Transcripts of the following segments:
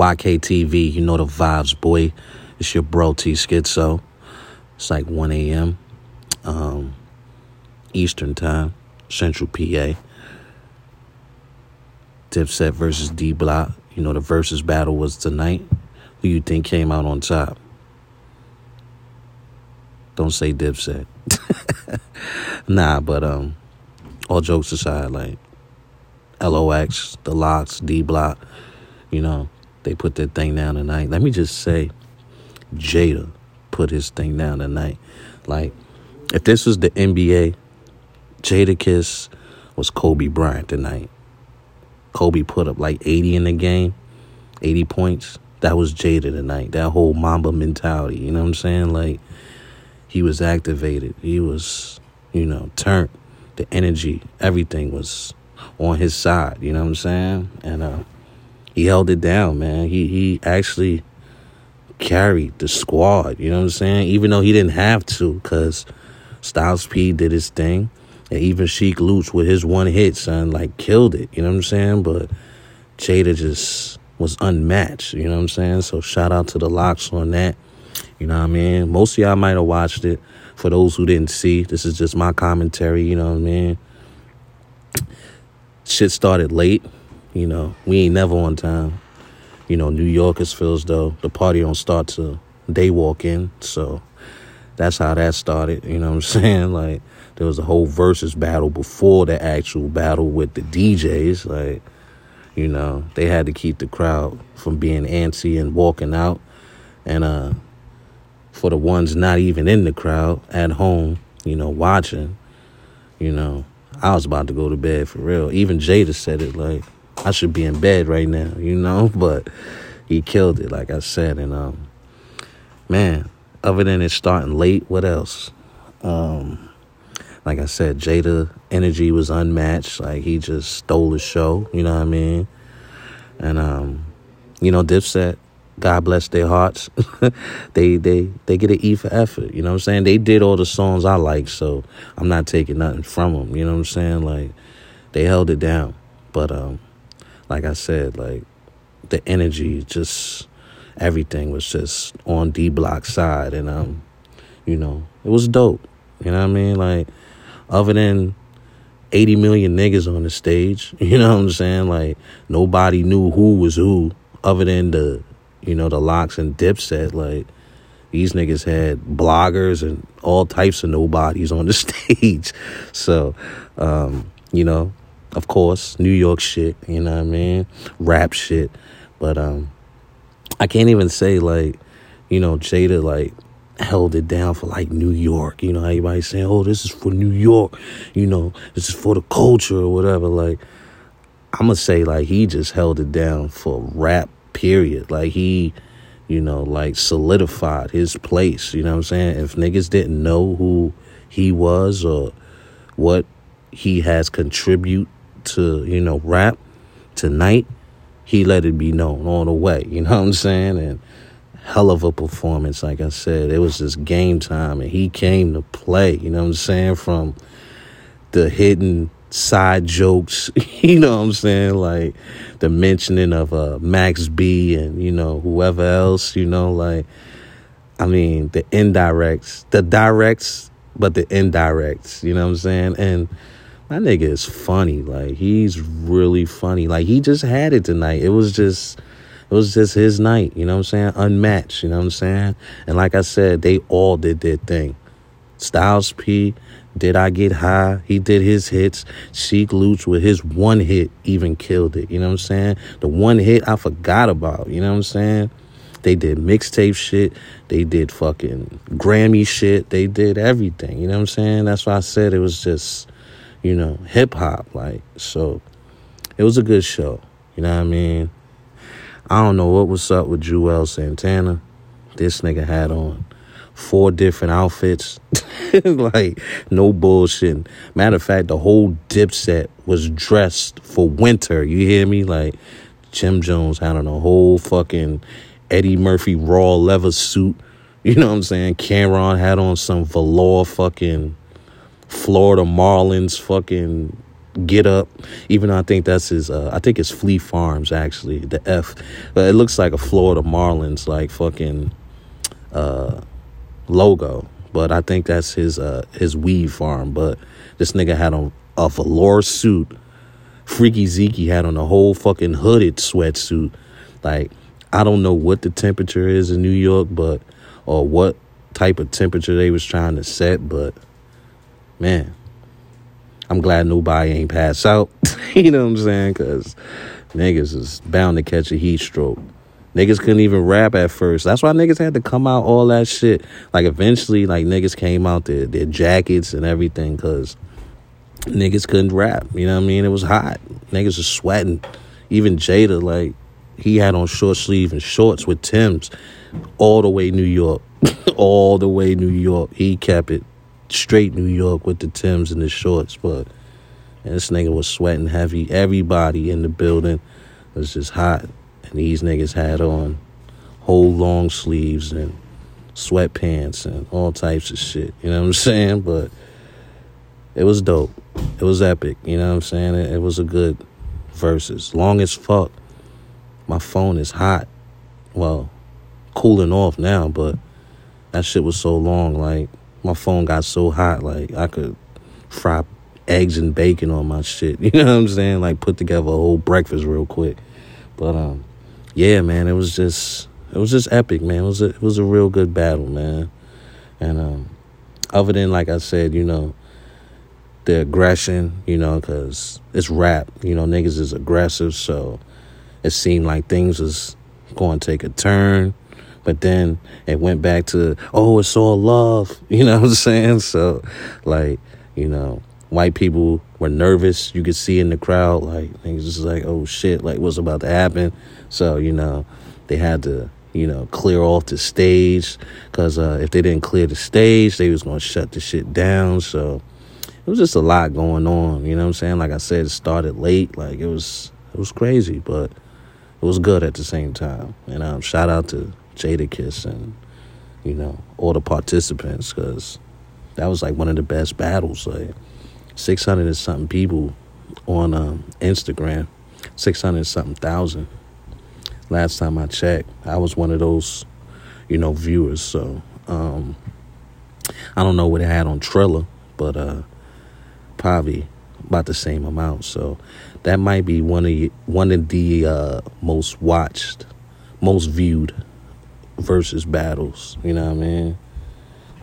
YKTV, you know the vibes, boy. It's your bro T Schizo. It's like 1 a.m. Um, Eastern Time, Central PA. Dipset versus D Block. You know the versus battle was tonight. Who you think came out on top? Don't say Dipset. nah, but um, all jokes aside, like LOX, the LOX, D Block, you know, they put their thing down tonight. Let me just say, Jada put his thing down tonight. Like, if this was the NBA, Jadakiss was Kobe Bryant tonight. Kobe put up like 80 in the game, 80 points. That was Jada tonight. That whole Mamba mentality, you know what I'm saying? Like, he was activated. He was, you know, turned. The energy, everything was on his side, you know what I'm saying? And uh, he held it down, man. He he actually carried the squad, you know what I'm saying? Even though he didn't have to, because Styles P did his thing. And even Sheek Louch with his one hit, son, like killed it, you know what I'm saying? But Jada just was unmatched, you know what I'm saying? So shout out to the LOX on that. You know what I mean? Most of y'all might have watched it. For those who didn't see, this is just my commentary, you know what I mean? Shit started late, you know. We ain't never on time. You know, New Yorkers feels though the party don't start till they walk in. So that's how that started, you know what I'm saying? Like there was a whole versus battle before the actual battle with the DJs. Like, you know, they had to keep the crowd from being antsy and walking out. And uh for the ones not even in the crowd at home, you know, watching, you know, I was about to go to bed for real. Even Jada said it like I should be in bed right now, you know, but he killed it, like I said. And um man, other than it starting late, what else? Um like I said, Jada energy was unmatched. Like he just stole the show, you know what I mean? And um, you know, Dipset, God bless their hearts. they they they get an E for effort. You know what I'm saying? They did all the songs I like, so I'm not taking nothing from them. You know what I'm saying? Like they held it down, but um, like I said, like the energy, just everything was just on D Block side, and um, you know, it was dope. You know what I mean? Like other than 80 million niggas on the stage, you know what I'm saying? Like nobody knew who was who other than the you know, the LOX and Dipset, like these niggas had bloggers and all types of nobodies on the stage. So, um, you know, of course, New York shit, you know what I mean? Rap shit. But um I can't even say like, you know, Jada like held it down for like New York. You know, everybody saying, "Oh, this is for New York." You know, this is for the culture or whatever. Like, I'm gonna say like he just held it down for rap period. Like he, you know, like solidified his place. You know what I'm saying? If niggas didn't know who he was or what he has contribute to, you know, rap tonight, he let it be known all the way. You know what I'm saying? And hell of a performance, like I said. It was just game time and he came to play, you know what I'm saying? From the hidden side jokes, you know what I'm saying? Like the mentioning of uh, Max B and, you know, whoever else, you know, like, I mean, the indirects, the directs, but the indirects, you know what I'm saying? And my nigga is funny. Like, he's really funny. Like, he just had it tonight. It was just, it was just his night, you know what I'm saying? Unmatched, you know what I'm saying? And like I said, they all did their thing. Styles P, did I get high? He did his hits. Sheek Louch with his one hit even killed it. You know what I'm saying? The one hit I forgot about. You know what I'm saying? They did mixtape shit. They did fucking Grammy shit. They did everything. You know what I'm saying? That's why I said it was just, you know, hip hop. Like, so it was a good show. You know what I mean? I don't know what was up with Juelz Santana. This nigga had on four different outfits. like, no bullshit. Matter of fact, the whole dipset was dressed for winter. You hear me? Like, Jim Jones had on a whole fucking Eddie Murphy raw leather suit. You know what I'm saying? Cam'ron had on some velour fucking Florida Marlins fucking Get Up. Even though I think that's his, uh, I think it's Flea Farms actually. The F, but it looks like a Florida Marlins like fucking uh, logo. But I think that's his uh, his weed farm. But this nigga had on a velour suit. Freaky Zeke had on a whole fucking hooded sweatsuit. Like I don't know what the temperature is in New York, but or what type of temperature they was trying to set, but man, I'm glad nobody ain't passed out. you know what I'm saying? Cause niggas is bound to catch a heat stroke. Niggas couldn't even rap at first. That's why niggas had to come out all that shit. Like eventually, like niggas came out their their jackets and everything, cause niggas couldn't rap. You know what I mean? It was hot. Niggas was sweating. Even Jada, like he had on short sleeve and shorts with Tim's all the way New York. all the way New York. He kept it straight New York with the Tims and the shorts, but and this nigga was sweating heavy. Everybody in the building was just hot. And these niggas had on whole long sleeves and sweatpants and all types of shit. You know what I'm saying? But it was dope. It was epic. You know what I'm saying? It, it was a good verses. Long as fuck. My phone is hot. Well, cooling off now, but that shit was so long. Like my phone got so hot, like I could fry eggs and bacon on my shit. You know what I'm saying? Like put together a whole breakfast real quick. But um, yeah, man, it was just it was just epic, man. It was a, it was a real good battle, man. And um, other than like I said, you know, the aggression, you know, because it's rap. You know, niggas is aggressive, so it seemed like things was going to take a turn. But then it went back to, oh, it's all love. You know what I'm saying? So, like, you know, white people were nervous. You could see in the crowd, like, things just like, oh shit, like, what's about to happen? So, you know, they had to, you know, clear off the stage. Because uh, if they didn't clear the stage, they was going to shut the shit down. So, it was just a lot going on. You know what I'm saying? Like I said, it started late. Like, it was, it was crazy, but it was good at the same time. And um, shout out to Jadakiss and you know all the participants because that was like one of the best battles. Like six hundred and something people on um, Instagram, six hundred something thousand. Last time I checked, I was one of those, you know, viewers. So um, I don't know what it had on Triller, but uh, probably about the same amount. So that might be one of one of the uh, most watched, most viewed versus battles. You know what I mean?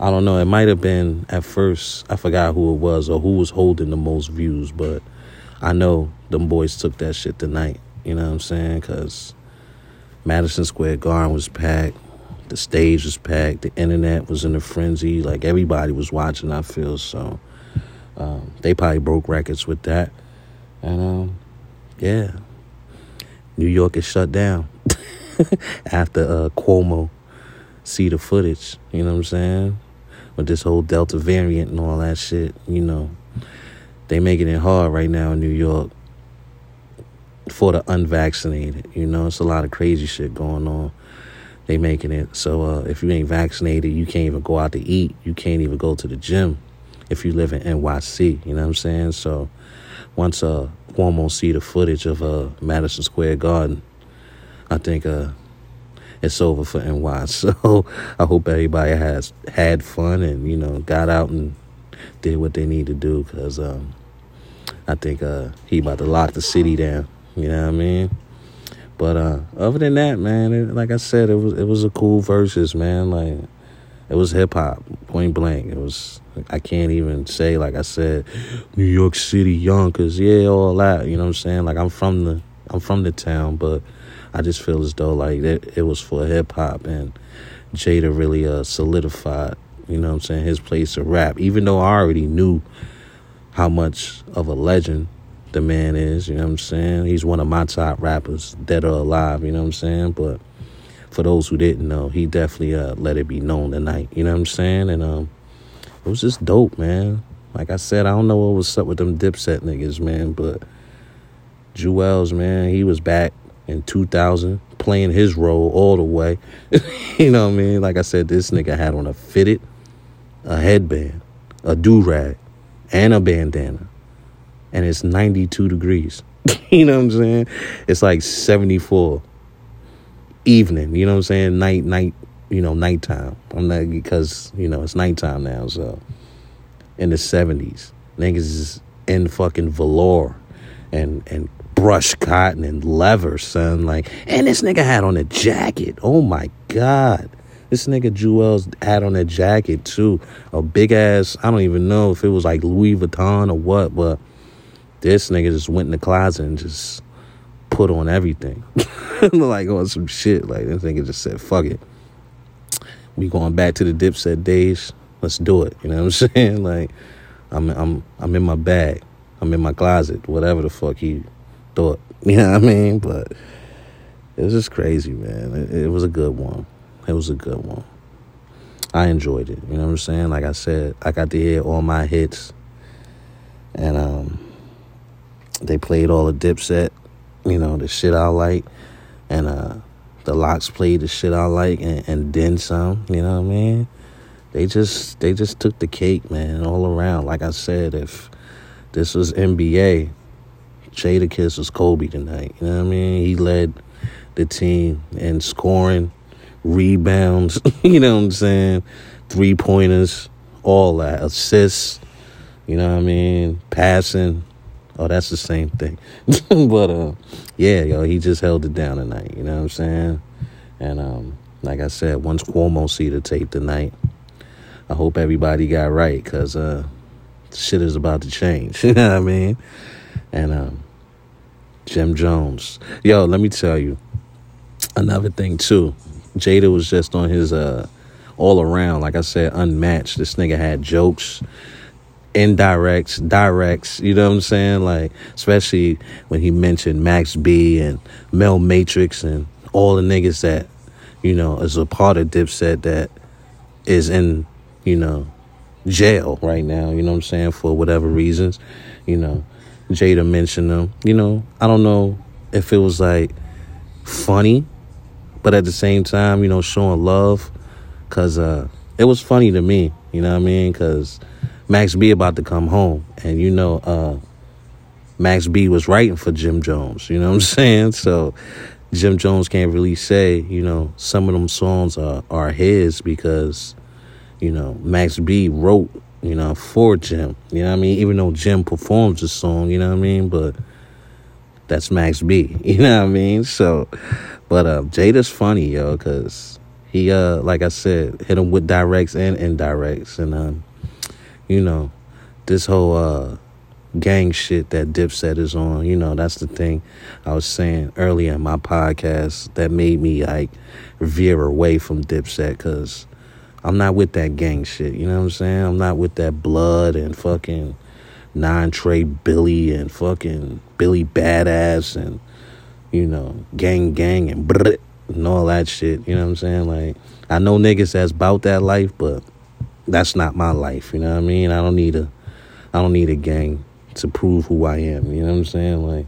I don't know. It might have been at first. I forgot who it was or who was holding the most views, but I know them boys took that shit tonight. You know what I'm saying? Because Madison Square Garden was packed. The stage was packed. The internet was in a frenzy. Like everybody was watching. I feel so. Um, they probably broke records with that, and um, yeah, New York is shut down. after uh, Cuomo see the footage. You know what I'm saying? With this whole Delta variant and all that shit, you know, they making it hard right now in New York for the unvaccinated. You know, it's a lot of crazy shit going on. They making it so uh, if you ain't vaccinated, you can't even go out to eat. You can't even go to the gym if you live in NYC. You know what I'm saying? So once uh, Cuomo see the footage of uh, Madison Square Garden I think uh, it's over for NY. So I hope everybody has had fun and you know got out and did what they need to do because um, I think uh, he about to lock the city down. You know what I mean? But uh, other than that, man, it, like I said, it was it was a cool verses, man. Like it was hip hop, point blank. It was I can't even say like I said, New York City, Yonkers, yeah, all that. You know what I'm saying? Like I'm from the I'm from the town, but I just feel as though like it, it was for hip hop and Jada really uh, solidified, you know what I'm saying, his place to rap. Even though I already knew how much of a legend the man is, you know what I'm saying? He's one of my top rappers, dead or alive, you know what I'm saying? But for those who didn't know, he definitely uh, let it be known tonight, you know what I'm saying? And um, it was just dope, man. Like I said, I don't know what was up with them dipset niggas, man, but Juelz, man, he was back in 2000 playing his role all the way. you know what I mean? Like I said, this nigga had on a fitted, a headband, a do rag, and a bandana. and it's 92 degrees. you know what I'm saying? It's like 74 evening, you know what I'm saying? Night, night, you know, nighttime. I'm not because, you know, it's nighttime now, so in the 70s. Niggas is in fucking velour and and brush cotton and leather, son. Like, and this nigga had on a jacket. Oh my god. This nigga Juelz had on a jacket too. A big ass, I don't even know if it was like Louis Vuitton or what, but this nigga just went in the closet and just put on everything. like on some shit. Like this nigga just said, fuck it. We going back to the dipset days. Let's do it. You know what I'm saying? Like I'm I'm I'm in my bag. I'm in my closet. Whatever the fuck he thought. You know what I mean? But it was just crazy, man. It, it was a good one. It was a good one. I enjoyed it. You know what I'm saying? Like I said, I got to hear all my hits. And um they played all the dipset, you know, the shit I like. And uh the LOX played the shit I like and, and then some, you know what I mean? They just they just took the cake, man, all around. Like I said, if this was NBA, Jadakiss was Kobe tonight. You know what I mean? He led the team in scoring, rebounds, you know what I'm saying? Three pointers, all that. Assists, you know what I mean? Passing. Oh, that's the same thing. but uh yeah, yo, he just held it down tonight, you know what I'm saying? And um like I said, once Cuomo see the tape tonight, I hope everybody got right because uh shit is about to change. you know what I mean? And um Jim Jones. Yo, let me tell you another thing too. Jada was just on his uh all around, like I said, unmatched. This nigga had jokes, indirects, directs, you know what I'm saying? Like, especially when he mentioned Max B and Mel Matrix and all the niggas that, you know, is a part of Dipset that is in, you know, jail right now, you know what I'm saying, for whatever reasons. You know, Jada mentioned them. You know, I don't know if it was like funny, but at the same time, you know, showing love. Cause uh, it was funny to me, you know what I mean? Cause Max B about to come home, and you know, uh, Max B was writing for Jim Jones. You know what I'm saying? So Jim Jones can't really say, you know, some of them songs are are his because, you know, Max B wrote, you know, for Jim. You know what I mean? Even though Jim performs the song, you know what I mean? But that's Max B. You know what I mean? So, but uh, Jada's funny, yo, because he, uh, like I said, hit him with directs and indirects, and um, you know, this whole uh gang shit that Dipset is on, you know, that's the thing I was saying earlier in my podcast that made me like veer away from Dipset because I'm not with that gang shit, you know what I'm saying? I'm not with that blood and fucking nine Trey Billy and fucking Billy Badass and you know, gang gang and brr and all that shit, you know what I'm saying? Like I know niggas that's about that life, but that's not my life, you know what I mean? I don't need a I don't need a gang to prove who I am, you know what I'm saying? Like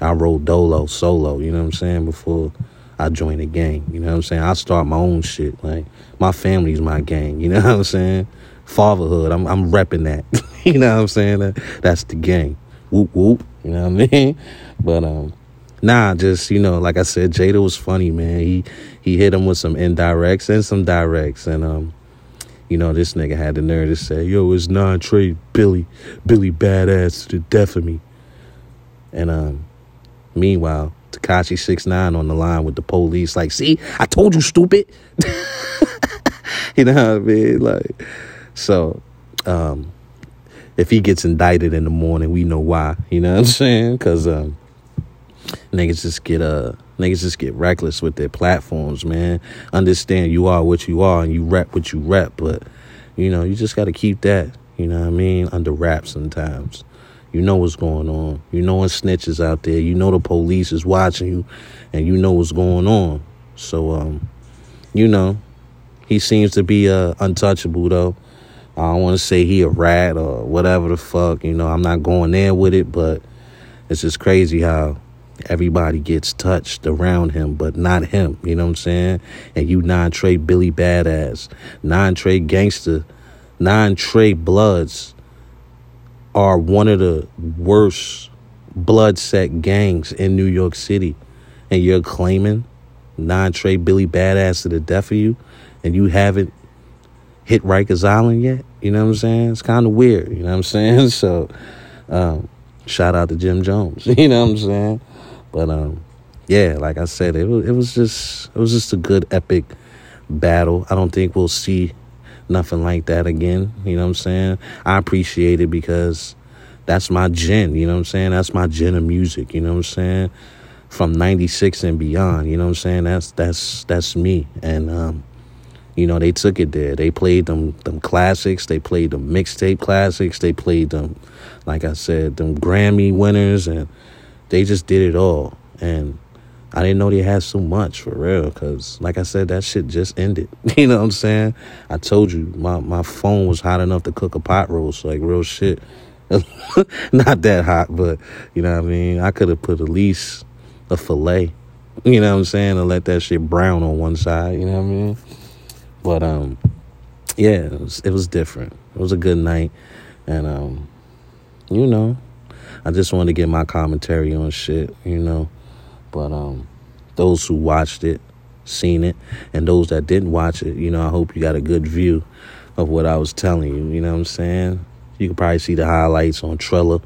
I roll dolo solo, you know what I'm saying, before I join a gang, you know what I'm saying? I start my own shit. Like my family's my gang, you know what I'm saying? Fatherhood, I'm I'm repping that. you know what I'm saying? That, that's the gang. Whoop whoop, you know what I mean? But um nah, just you know, like I said, Jada was funny, man. He he hit him with some indirects and some directs, and um, you know, this nigga had the nerve to say, "Yo, it's non Trey Billy, Billy badass to the death of me." And um, meanwhile, Tekashi six nine on the line with the police, like, "See, I told you, stupid." you know what I mean? Like, so um, if he gets indicted in the morning, we know why. You know what I'm saying? Because um, niggas just get uh niggas just get reckless with their platforms, man. Understand you are what you are and you rep what you rep, but you know, you just gotta keep that, you know what I mean, under wraps sometimes. You know what's going on. You know when snitches out there. You know the police is watching you and you know what's going on. So um, you know, he seems to be uh untouchable though. I don't want to say he a rat or whatever the fuck, you know, I'm not going there with it, but it's just crazy how everybody gets touched around him, but not him. You know what I'm saying? And you non Trey Billy Badass, non Trey Gangster, non Trey Bloods are one of the worst bloodset gangs in New York City, and you're claiming non Trey Billy Badass to the death of you, and you haven't hit Rikers Island yet. You know what I'm saying? It's kind of weird. You know what I'm saying? So, um, shout out to Jim Jones. You know what I'm saying? But um, yeah, like I said, it was it was just it was just a good epic battle. I don't think we'll see nothing like that again. You know what I'm saying? I appreciate it because that's my gen. You know what I'm saying? That's my gen of music. You know what I'm saying? From '96 and beyond. You know what I'm saying? That's that's that's me. And um, you know, they took it there. They played them them classics. They played them mixtape classics. They played them, like I said, them Grammy winners, and they just did it all. And I didn't know they had so much for real, cause like I said, that shit just ended. You know what I'm saying? I told you my my phone was hot enough to cook a pot roast, like real shit. Not that hot, but you know what I mean. I could have put at least a fillet. You know what I'm saying, and let that shit brown on one side. You know what I mean? But um, yeah, it was, it was different. It was a good night, and um, you know, I just wanted to get my commentary on shit, you know. But um, those who watched it, seen it, and those that didn't watch it, you know, I hope you got a good view of what I was telling you. You know what I'm saying? You can probably see the highlights on Triller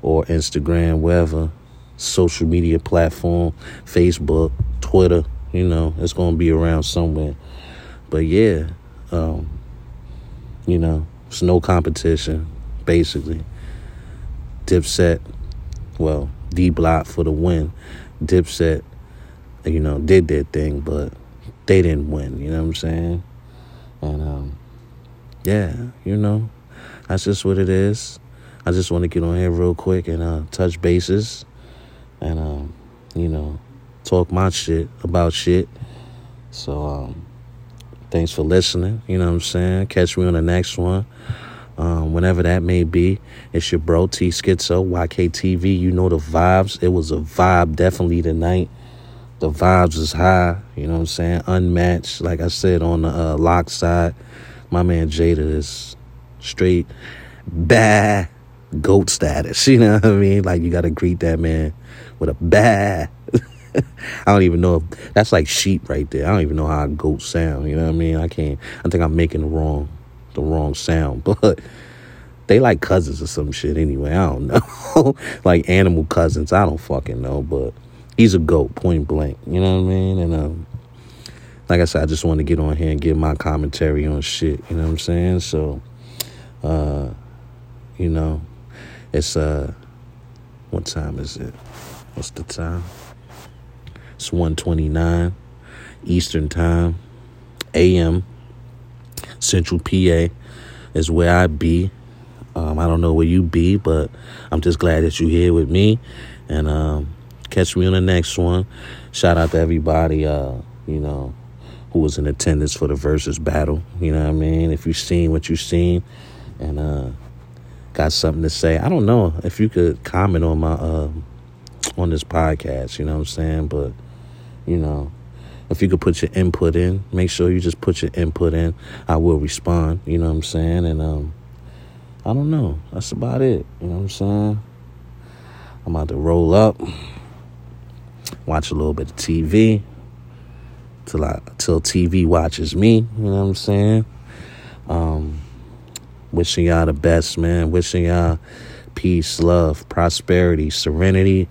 or Instagram, wherever social media platform, Facebook, Twitter. You know, it's gonna be around somewhere. But yeah, um, you know, it's no competition, basically. Dipset, well, D Block for the win. Dipset, you know, did their thing, but they didn't win, you know what I'm saying? And um, yeah, you know, that's just what it is. I just want to get on here real quick and uh, touch bases and, um, you know, talk my shit about shit. So, um, Thanks for listening. You know what I'm saying? Catch me on the next one. Um, whenever that may be. It's your bro T Schizo, YKTV. You know the vibes. It was a vibe definitely tonight. The vibes is high, you know what I'm saying? Unmatched. Like I said on the uh, lock side, my man Jada is straight bad goat status. You know what I mean? Like you gotta greet that man with a bad I don't even know if that's like sheep right there. I don't even know how goats sound. You know what I mean? I can't. I think I'm making the wrong, the wrong sound. But they like cousins or some shit anyway. I don't know. like animal cousins. I don't fucking know. But he's a goat, point blank. You know what I mean? And um, like I said, I just want to get on here and give my commentary on shit. You know what I'm saying? So, uh, you know, it's uh, what time is it? What's the time? It's 129 Eastern Time, AM, Central PA is where I be. Um, I don't know where you be, but I'm just glad that you're here with me. And um, catch me on the next one. Shout out to everybody, uh, you know, who was in attendance for the versus battle. You know what I mean? If you've seen what you've seen and uh, got something to say, I don't know if you could comment on my uh, on this podcast. You know what I'm saying? But you know, if you could put your input in, make sure you just put your input in. I will respond, you know what I'm saying? And um I don't know. That's about it. You know what I'm saying? I'm about to roll up, watch a little bit of TV till I till TV watches me, you know what I'm saying? Um wishing y'all the best, man. Wishing y'all peace, love, prosperity, serenity,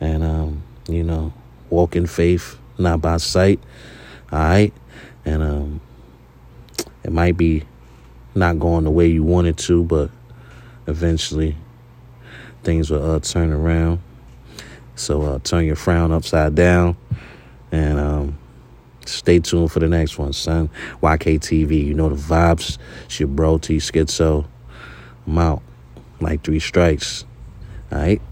and um, you know, walk in faith, not by sight. All right. And um, it might be not going the way you wanted to, but eventually things will uh, turn around. So uh, turn your frown upside down and um, stay tuned for the next one, son. YKTV, you know the vibes. It's your bro T Schizo. I'm out like three strikes. All right.